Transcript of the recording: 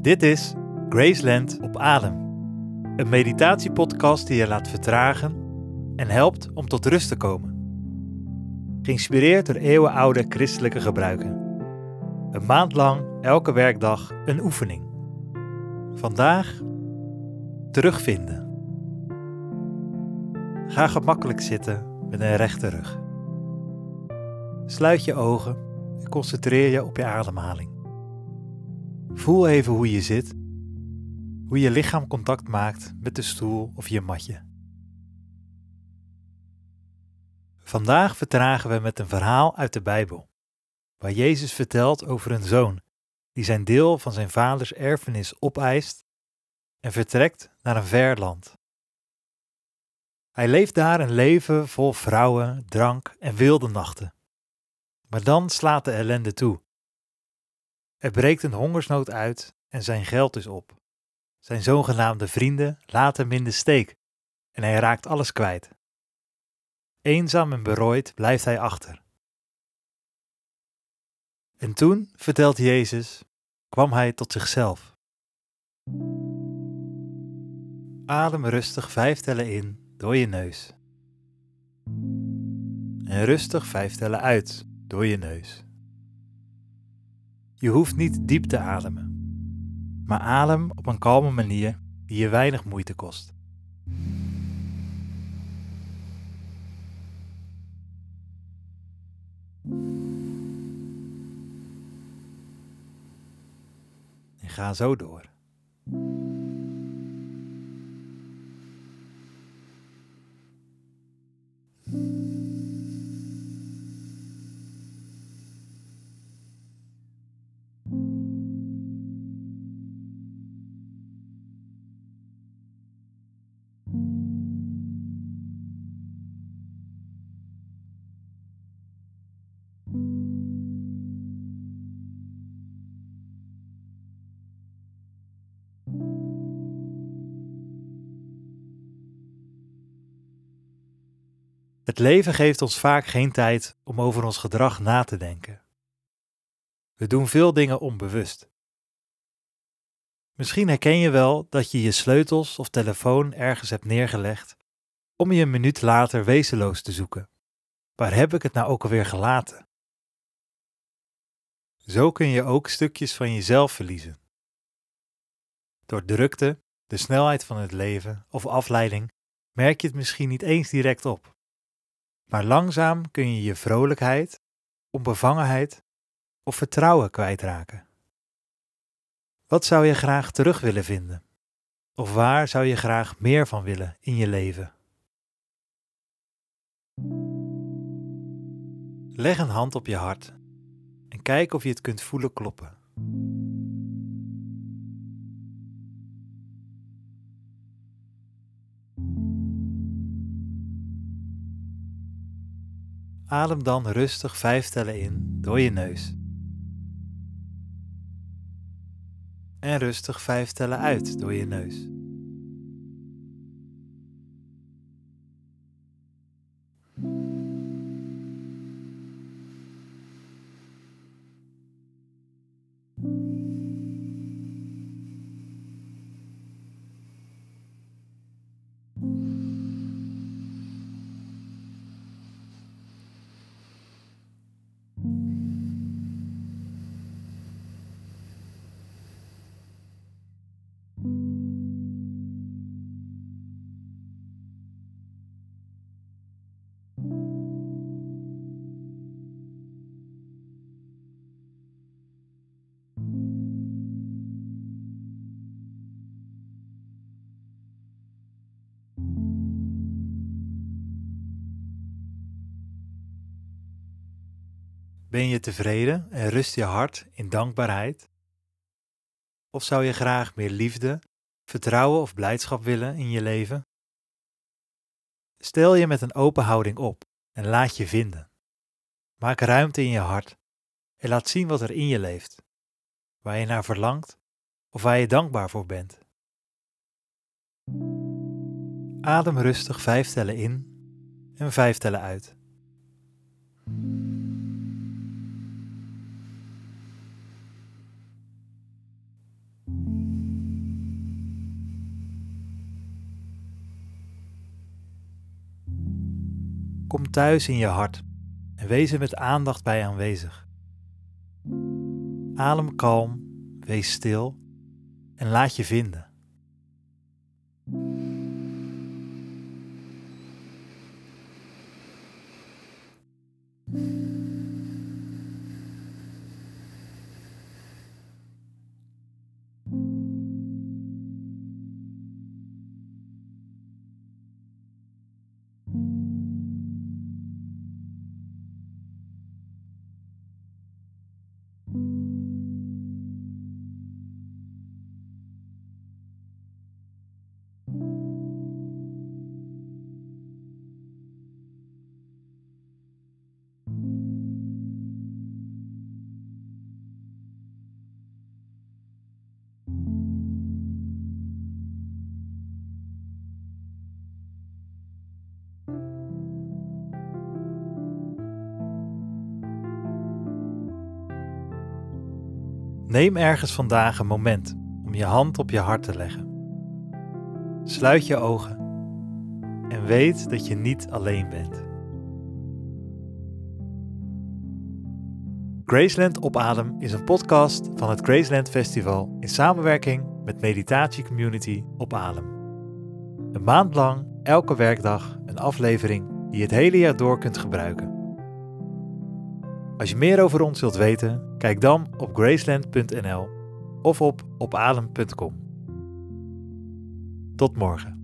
Dit is Graceland op Adem. Een meditatiepodcast die je laat vertragen en helpt om tot rust te komen. Geïnspireerd door eeuwenoude christelijke gebruiken. Een maand lang, elke werkdag, een oefening. Vandaag terugvinden. Ga gemakkelijk zitten met een rechte rug. Sluit je ogen en concentreer je op je ademhaling. Voel even hoe je zit, hoe je lichaam contact maakt met de stoel of je matje. Vandaag vertragen we met een verhaal uit de Bijbel, waar Jezus vertelt over een zoon die zijn deel van zijn vaders erfenis opeist en vertrekt naar een ver land. Hij leeft daar een leven vol vrouwen, drank en wilde nachten. Maar dan slaat de ellende toe. Er breekt een hongersnood uit en zijn geld is op. Zijn zogenaamde vrienden laten hem in de steek en hij raakt alles kwijt. Eenzaam en berooid blijft hij achter. En toen, vertelt Jezus, kwam hij tot zichzelf. Adem rustig vijf tellen in door je neus. En rustig vijf tellen uit door je neus. Je hoeft niet diep te ademen, maar adem op een kalme manier die je weinig moeite kost. En ga zo door. Het leven geeft ons vaak geen tijd om over ons gedrag na te denken. We doen veel dingen onbewust. Misschien herken je wel dat je je sleutels of telefoon ergens hebt neergelegd om je een minuut later wezenloos te zoeken. Waar heb ik het nou ook alweer gelaten? Zo kun je ook stukjes van jezelf verliezen. Door drukte, de snelheid van het leven of afleiding merk je het misschien niet eens direct op. Maar langzaam kun je je vrolijkheid, onbevangenheid of vertrouwen kwijtraken. Wat zou je graag terug willen vinden? Of waar zou je graag meer van willen in je leven? Leg een hand op je hart en kijk of je het kunt voelen kloppen. Adem dan rustig vijf tellen in door je neus. En rustig vijf tellen uit door je neus. Ben je tevreden en rust je hart in dankbaarheid? Of zou je graag meer liefde, vertrouwen of blijdschap willen in je leven? Stel je met een open houding op en laat je vinden. Maak ruimte in je hart en laat zien wat er in je leeft, waar je naar verlangt of waar je dankbaar voor bent. Adem rustig vijf tellen in en vijf tellen uit. Kom thuis in je hart en wees er met aandacht bij aanwezig. Adem kalm, wees stil en laat je vinden. Neem ergens vandaag een moment om je hand op je hart te leggen. Sluit je ogen en weet dat je niet alleen bent. Graceland op Adem is een podcast van het Graceland Festival in samenwerking met meditatiecommunity op Adem. Een maand lang, elke werkdag, een aflevering die je het hele jaar door kunt gebruiken. Als je meer over ons wilt weten, kijk dan op graceland.nl of op opadem.com. Tot morgen.